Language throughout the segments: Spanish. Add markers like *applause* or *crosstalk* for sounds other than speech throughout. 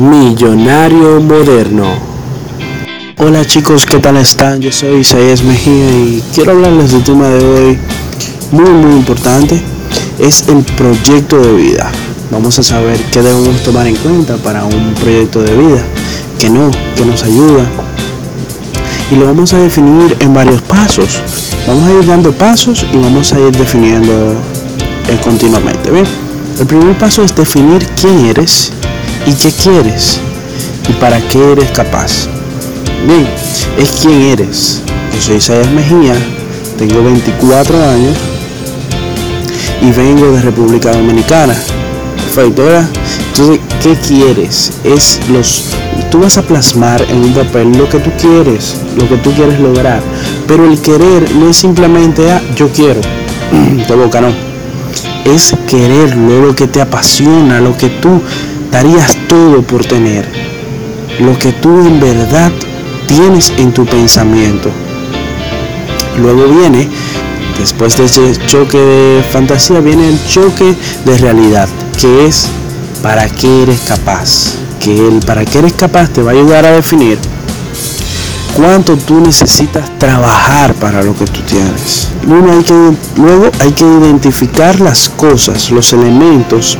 Millonario Moderno. Hola chicos, ¿qué tal están? Yo soy Isaías Mejía y quiero hablarles del tema de hoy muy muy importante. Es el proyecto de vida. Vamos a saber qué debemos tomar en cuenta para un proyecto de vida, que no, que nos ayuda. Y lo vamos a definir en varios pasos. Vamos a ir dando pasos y vamos a ir definiendo eh, continuamente. ¿bien? El primer paso es definir quién eres y qué quieres y para qué eres capaz. Bien, es quién eres. Yo soy Isaías Mejía, tengo 24 años y vengo de República Dominicana. Perfecto, ¿verdad? Entonces, ¿qué quieres? Es los tú vas a plasmar en un papel lo que tú quieres, lo que tú quieres lograr. Pero el querer no es simplemente, ah, yo quiero, *clears throat* de boca no. Es quererlo, lo que te apasiona, lo que tú darías todo por tener, lo que tú en verdad tienes en tu pensamiento. Luego viene, después de ese choque de fantasía, viene el choque de realidad, que es para qué eres capaz. Que el para qué eres capaz te va a ayudar a definir cuánto tú necesitas trabajar para lo que tú tienes. Luego hay que, luego hay que identificar las cosas, los elementos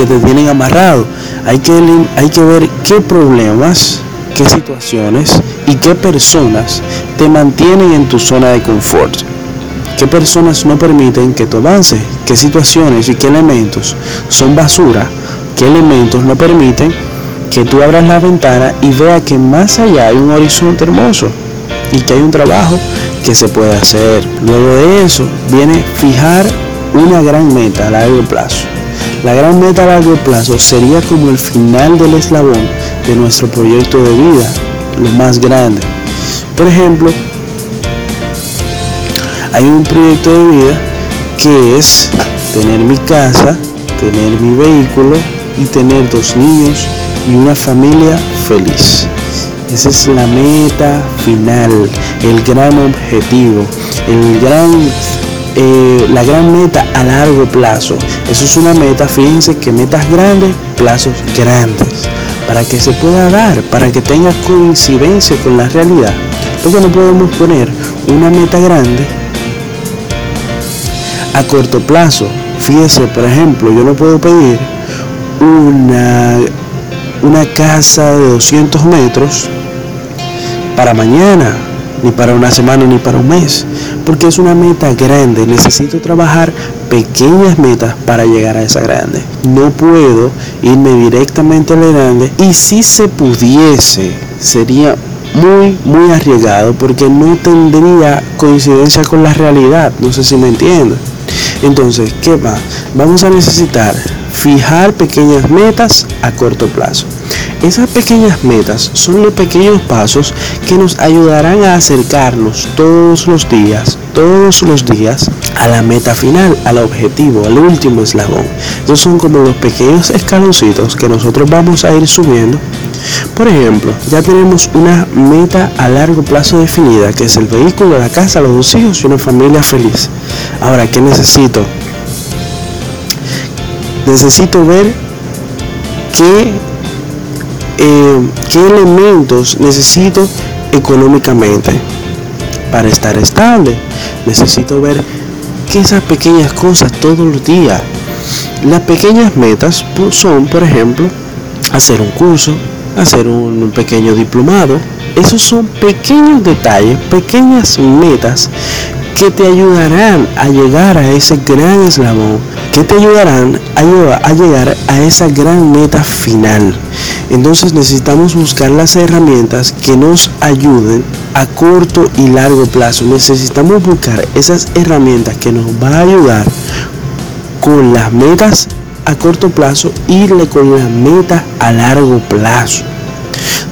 que te tienen amarrado. Hay que, hay que ver qué problemas, qué situaciones y qué personas te mantienen en tu zona de confort. ¿Qué personas no permiten que tú avances? ¿Qué situaciones y qué elementos son basura? ¿Qué elementos no permiten que tú abras la ventana y veas que más allá hay un horizonte hermoso y que hay un trabajo que se puede hacer? Luego de eso viene fijar una gran meta a largo plazo. La gran meta a largo plazo sería como el final del eslabón de nuestro proyecto de vida, lo más grande. Por ejemplo, hay un proyecto de vida que es tener mi casa, tener mi vehículo y tener dos niños y una familia feliz. Esa es la meta final, el gran objetivo, el gran eh, la gran meta a largo plazo. Eso es una meta, fíjense que metas grandes, plazos grandes, para que se pueda dar, para que tenga coincidencia con la realidad. Porque no podemos poner una meta grande a corto plazo. Fíjense, por ejemplo, yo no puedo pedir una, una casa de 200 metros para mañana, ni para una semana, ni para un mes porque es una meta grande. Necesito trabajar pequeñas metas para llegar a esa grande. No puedo irme directamente a la grande y si se pudiese, sería muy, muy arriesgado porque no tendría coincidencia con la realidad. No sé si me entienden. Entonces, ¿qué va? Vamos a necesitar fijar pequeñas metas a corto plazo. Esas pequeñas metas son los pequeños pasos que nos ayudarán a acercarnos todos los días, todos los días a la meta final, al objetivo, al último eslabón. Esos son como los pequeños escaloncitos que nosotros vamos a ir subiendo. Por ejemplo, ya tenemos una meta a largo plazo definida, que es el vehículo, la casa, los dos hijos y una familia feliz. Ahora, ¿qué necesito? Necesito ver qué eh, qué elementos necesito económicamente para estar estable. Necesito ver que esas pequeñas cosas todos los días. Las pequeñas metas son, por ejemplo, hacer un curso, hacer un pequeño diplomado. Esos son pequeños detalles, pequeñas metas que te ayudarán a llegar a ese gran eslabón, que te ayudarán a, llegar a esa gran meta final. Entonces necesitamos buscar las herramientas que nos ayuden a corto y largo plazo. Necesitamos buscar esas herramientas que nos van a ayudar con las metas a corto plazo y con las metas a largo plazo.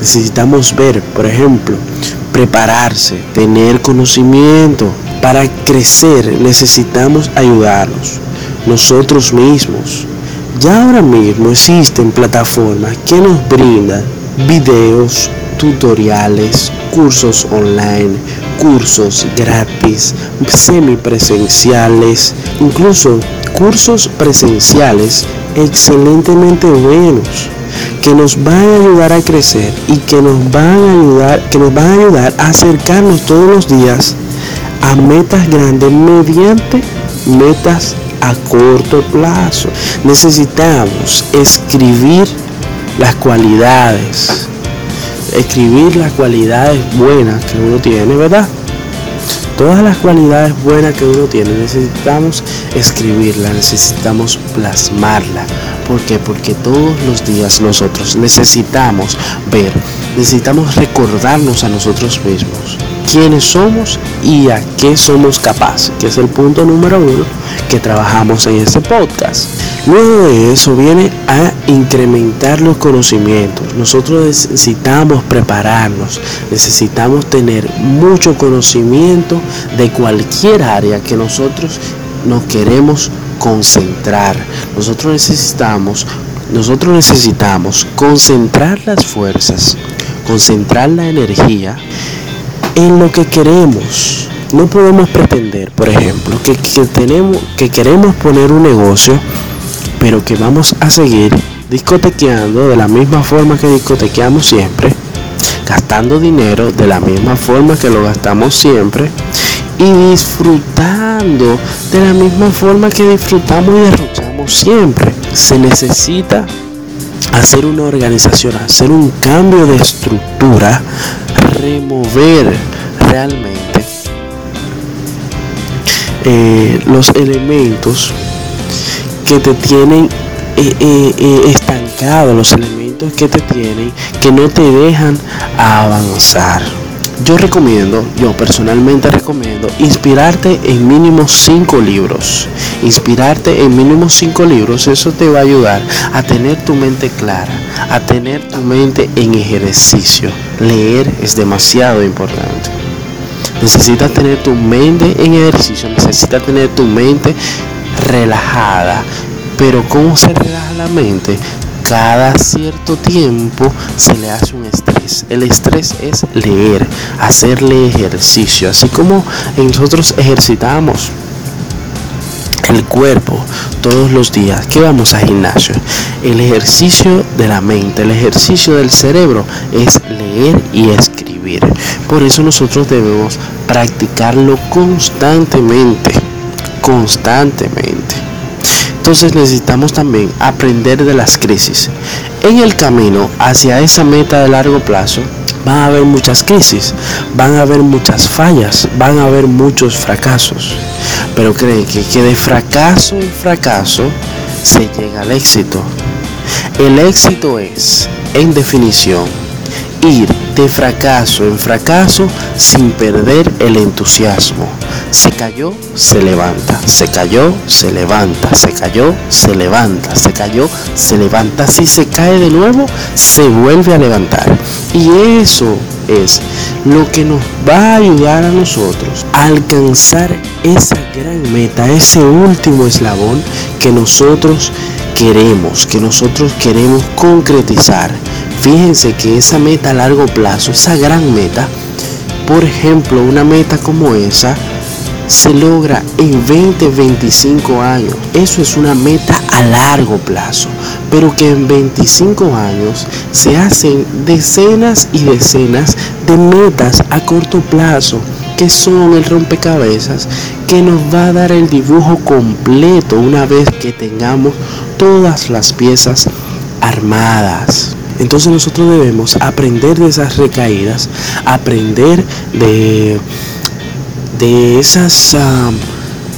Necesitamos ver, por ejemplo, prepararse, tener conocimiento. Para crecer necesitamos ayudarnos nosotros mismos. Ya ahora mismo existen plataformas que nos brindan videos, tutoriales, cursos online, cursos gratis, semipresenciales, incluso cursos presenciales excelentemente buenos. Que nos van a ayudar a crecer y que nos van a ayudar, que nos a ayudar a acercarnos todos los días a metas grandes mediante metas a corto plazo. Necesitamos escribir las cualidades, escribir las cualidades buenas que uno tiene, ¿verdad? Todas las cualidades buenas que uno tiene necesitamos escribirla, necesitamos plasmarla. ¿Por qué? Porque todos los días nosotros necesitamos ver, necesitamos recordarnos a nosotros mismos quiénes somos y a qué somos capaces, que es el punto número uno que trabajamos en este podcast. Luego de eso viene a incrementar los conocimientos. Nosotros necesitamos prepararnos, necesitamos tener mucho conocimiento de cualquier área que nosotros nos queremos concentrar. Nosotros necesitamos, nosotros necesitamos concentrar las fuerzas, concentrar la energía en lo que queremos. No podemos pretender, por ejemplo, que, tenemos, que queremos poner un negocio, pero que vamos a seguir discotequeando de la misma forma que discotequeamos siempre, gastando dinero de la misma forma que lo gastamos siempre y disfrutando de la misma forma que disfrutamos y derrochamos siempre. Se necesita hacer una organización, hacer un cambio de estructura, remover realmente eh, los elementos que te tienen eh, eh, estancado, los elementos que te tienen, que no te dejan avanzar. Yo recomiendo, yo personalmente recomiendo, inspirarte en mínimo 5 libros. Inspirarte en mínimo 5 libros, eso te va a ayudar a tener tu mente clara, a tener tu mente en ejercicio. Leer es demasiado importante. Necesitas tener tu mente en ejercicio, necesitas tener tu mente relajada. Pero ¿cómo se relaja la mente? Cada cierto tiempo se le hace un estrés. El estrés es leer, hacerle ejercicio, así como nosotros ejercitamos el cuerpo todos los días que vamos al gimnasio. El ejercicio de la mente, el ejercicio del cerebro es leer y escribir. Por eso nosotros debemos practicarlo constantemente, constantemente. Entonces necesitamos también aprender de las crisis. En el camino hacia esa meta de largo plazo van a haber muchas crisis, van a haber muchas fallas, van a haber muchos fracasos. Pero creen que, que de fracaso en fracaso se llega al éxito. El éxito es, en definición, ir de fracaso en fracaso sin perder el entusiasmo. Se cayó, se levanta, se cayó, se levanta, se cayó, se levanta, se cayó, se levanta. Si se cae de nuevo, se vuelve a levantar. Y eso es lo que nos va a ayudar a nosotros a alcanzar esa gran meta, ese último eslabón que nosotros queremos, que nosotros queremos concretizar. Fíjense que esa meta a largo plazo, esa gran meta, por ejemplo, una meta como esa, se logra en 20, 25 años. Eso es una meta a largo plazo, pero que en 25 años se hacen decenas y decenas de metas a corto plazo que son el rompecabezas que nos va a dar el dibujo completo una vez que tengamos todas las piezas armadas. Entonces nosotros debemos aprender de esas recaídas, aprender de, de esas,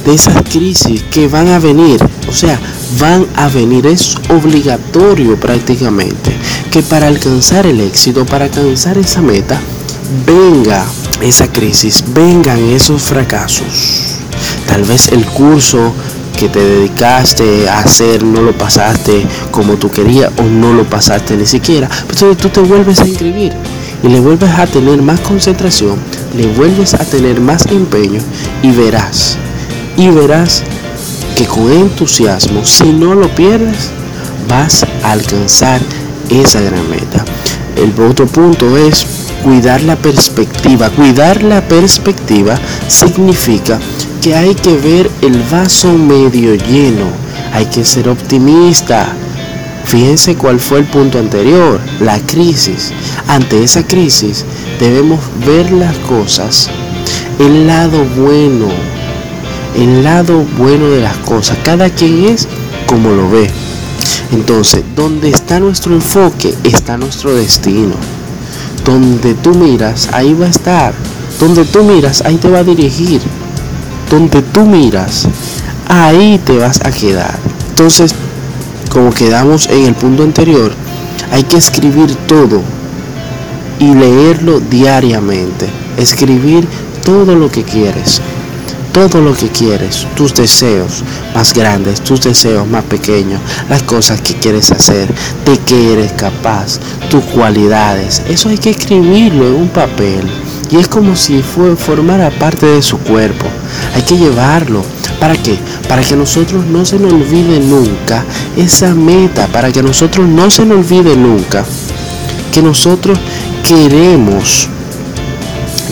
de esas crisis que van a venir. O sea, van a venir. Es obligatorio prácticamente que para alcanzar el éxito, para alcanzar esa meta, venga esa crisis, vengan esos fracasos. Tal vez el curso que te dedicaste a hacer no lo pasaste como tú querías o no lo pasaste ni siquiera. Entonces tú te vuelves a inscribir y le vuelves a tener más concentración, le vuelves a tener más empeño y verás, y verás que con entusiasmo, si no lo pierdes, vas a alcanzar esa gran meta. El otro punto es cuidar la perspectiva. Cuidar la perspectiva significa que hay que ver el vaso medio lleno, hay que ser optimista. Fíjense cuál fue el punto anterior, la crisis. Ante esa crisis debemos ver las cosas, el lado bueno, el lado bueno de las cosas. Cada quien es como lo ve. Entonces, donde está nuestro enfoque, está nuestro destino. Donde tú miras, ahí va a estar. Donde tú miras, ahí te va a dirigir. Donde tú miras, ahí te vas a quedar. Entonces, como quedamos en el punto anterior, hay que escribir todo y leerlo diariamente. Escribir todo lo que quieres todo lo que quieres, tus deseos más grandes, tus deseos más pequeños, las cosas que quieres hacer, de qué eres capaz, tus cualidades. Eso hay que escribirlo en un papel. Y es como si fue, formara parte de su cuerpo. Hay que llevarlo. ¿Para qué? Para que nosotros no se nos olvide nunca esa meta. Para que nosotros no se nos olvide nunca que nosotros queremos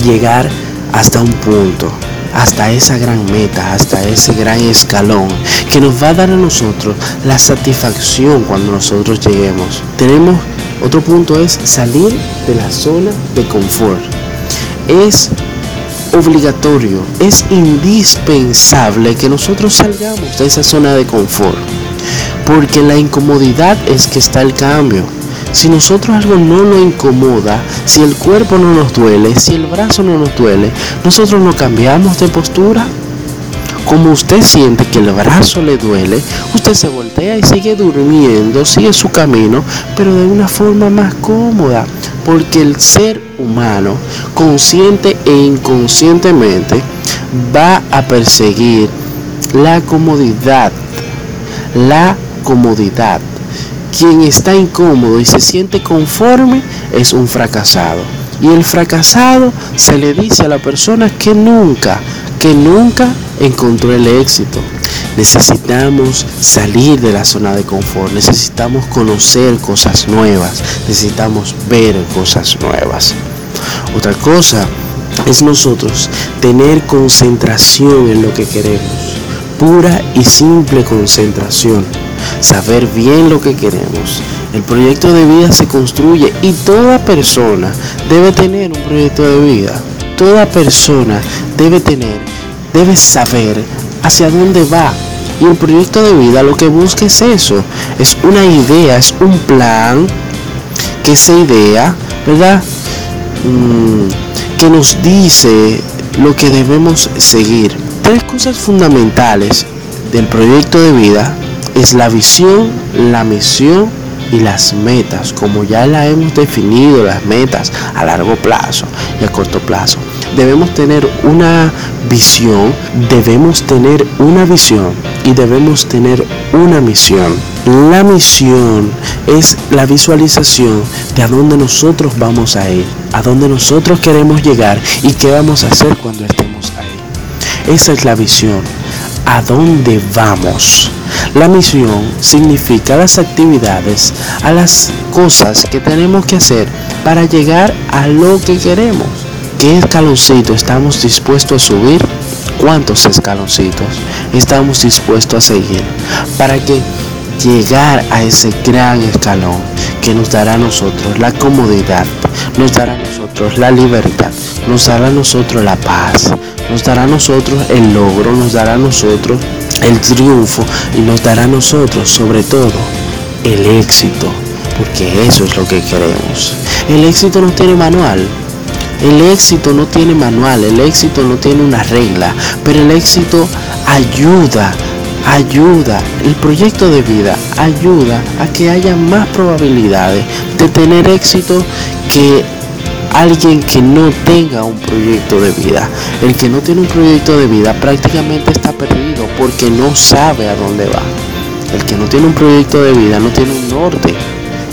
llegar hasta un punto hasta esa gran meta, hasta ese gran escalón que nos va a dar a nosotros la satisfacción cuando nosotros lleguemos. Tenemos otro punto es salir de la zona de confort. Es obligatorio, es indispensable que nosotros salgamos de esa zona de confort, porque la incomodidad es que está el cambio. Si nosotros algo no nos incomoda, si el cuerpo no nos duele, si el brazo no nos duele, nosotros no cambiamos de postura. Como usted siente que el brazo le duele, usted se voltea y sigue durmiendo, sigue su camino, pero de una forma más cómoda, porque el ser humano, consciente e inconscientemente, va a perseguir la comodidad, la comodidad quien está incómodo y se siente conforme es un fracasado. Y el fracasado se le dice a la persona que nunca, que nunca encontró el éxito. Necesitamos salir de la zona de confort, necesitamos conocer cosas nuevas, necesitamos ver cosas nuevas. Otra cosa es nosotros tener concentración en lo que queremos, pura y simple concentración saber bien lo que queremos. El proyecto de vida se construye y toda persona debe tener un proyecto de vida. Toda persona debe tener, debe saber hacia dónde va. Y el proyecto de vida lo que busca es eso. Es una idea, es un plan que esa idea, ¿verdad? Mm, que nos dice lo que debemos seguir. Tres cosas fundamentales del proyecto de vida es la visión, la misión y las metas, como ya la hemos definido, las metas a largo plazo y a corto plazo. Debemos tener una visión, debemos tener una visión y debemos tener una misión. La misión es la visualización de a dónde nosotros vamos a ir, a dónde nosotros queremos llegar y qué vamos a hacer cuando estemos ahí. Esa es la visión, a dónde vamos. La misión significa las actividades, a las cosas que tenemos que hacer para llegar a lo que queremos. ¿Qué escaloncito estamos dispuestos a subir? ¿Cuántos escaloncitos estamos dispuestos a seguir? Para que llegar a ese gran escalón que nos dará a nosotros la comodidad, nos dará a nosotros la libertad, nos dará a nosotros la paz, nos dará a nosotros el logro, nos dará a nosotros el triunfo y nos dará a nosotros sobre todo el éxito, porque eso es lo que queremos. El éxito no tiene manual. El éxito no tiene manual, el éxito no tiene una regla, pero el éxito ayuda, ayuda, el proyecto de vida ayuda a que haya más probabilidades de tener éxito que alguien que no tenga un proyecto de vida. El que no tiene un proyecto de vida prácticamente está perdido porque no sabe a dónde va. El que no tiene un proyecto de vida no tiene un norte.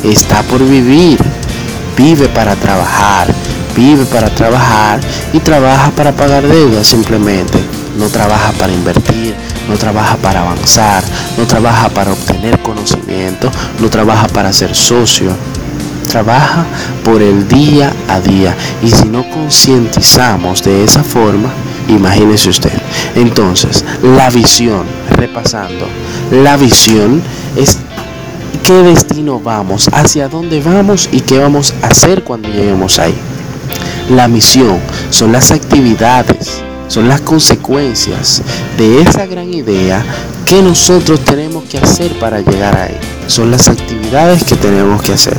Está por vivir. Vive para trabajar. Vive para trabajar y trabaja para pagar deudas simplemente. No trabaja para invertir, no trabaja para avanzar, no trabaja para obtener conocimiento, no trabaja para ser socio, trabaja por el día a día. Y si no concientizamos de esa forma, imagínese usted. Entonces, la visión, repasando, la visión es qué destino vamos, hacia dónde vamos y qué vamos a hacer cuando lleguemos ahí. La misión son las actividades, son las consecuencias de esa gran idea que nosotros tenemos que hacer para llegar ahí. Son las actividades que tenemos que hacer.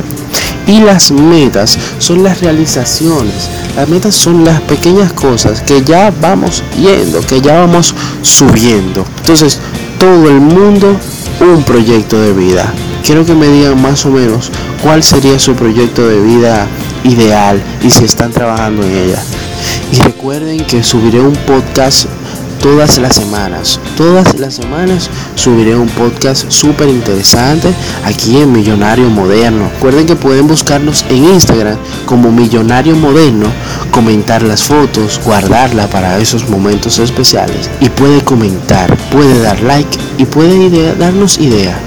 Y las metas son las realizaciones. Las metas son las pequeñas cosas que ya vamos yendo, que ya vamos subiendo. Entonces, todo el mundo un proyecto de vida. Quiero que me digan más o menos cuál sería su proyecto de vida ideal y si están trabajando en ella. Y recuerden que subiré un podcast todas las semanas. Todas las semanas subiré un podcast súper interesante aquí en Millonario Moderno. Recuerden que pueden buscarnos en Instagram como Millonario Moderno, comentar las fotos, guardarla para esos momentos especiales. Y puede comentar, puede dar like y puede darnos idea.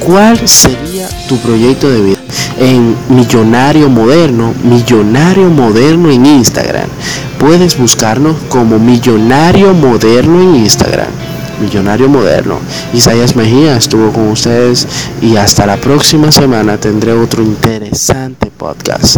¿Cuál sería tu proyecto de vida? En Millonario Moderno, Millonario Moderno en Instagram. Puedes buscarnos como Millonario Moderno en Instagram. Millonario Moderno. Isaías Mejía estuvo con ustedes y hasta la próxima semana tendré otro interesante podcast.